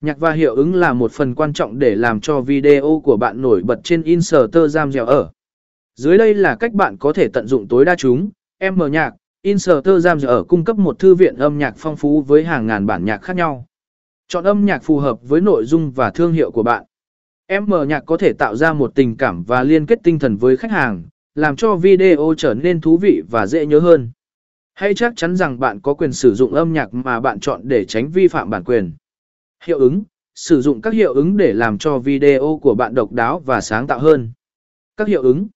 Nhạc và hiệu ứng là một phần quan trọng để làm cho video của bạn nổi bật trên Instagram dẻo ở. Dưới đây là cách bạn có thể tận dụng tối đa chúng. M nhạc, Instagram ở cung cấp một thư viện âm nhạc phong phú với hàng ngàn bản nhạc khác nhau. Chọn âm nhạc phù hợp với nội dung và thương hiệu của bạn. M nhạc có thể tạo ra một tình cảm và liên kết tinh thần với khách hàng, làm cho video trở nên thú vị và dễ nhớ hơn. Hãy chắc chắn rằng bạn có quyền sử dụng âm nhạc mà bạn chọn để tránh vi phạm bản quyền. Hiệu ứng, Sử dụng các hiệu ứng để làm cho video của bạn độc đáo và sáng tạo hơn. Các hiệu ứng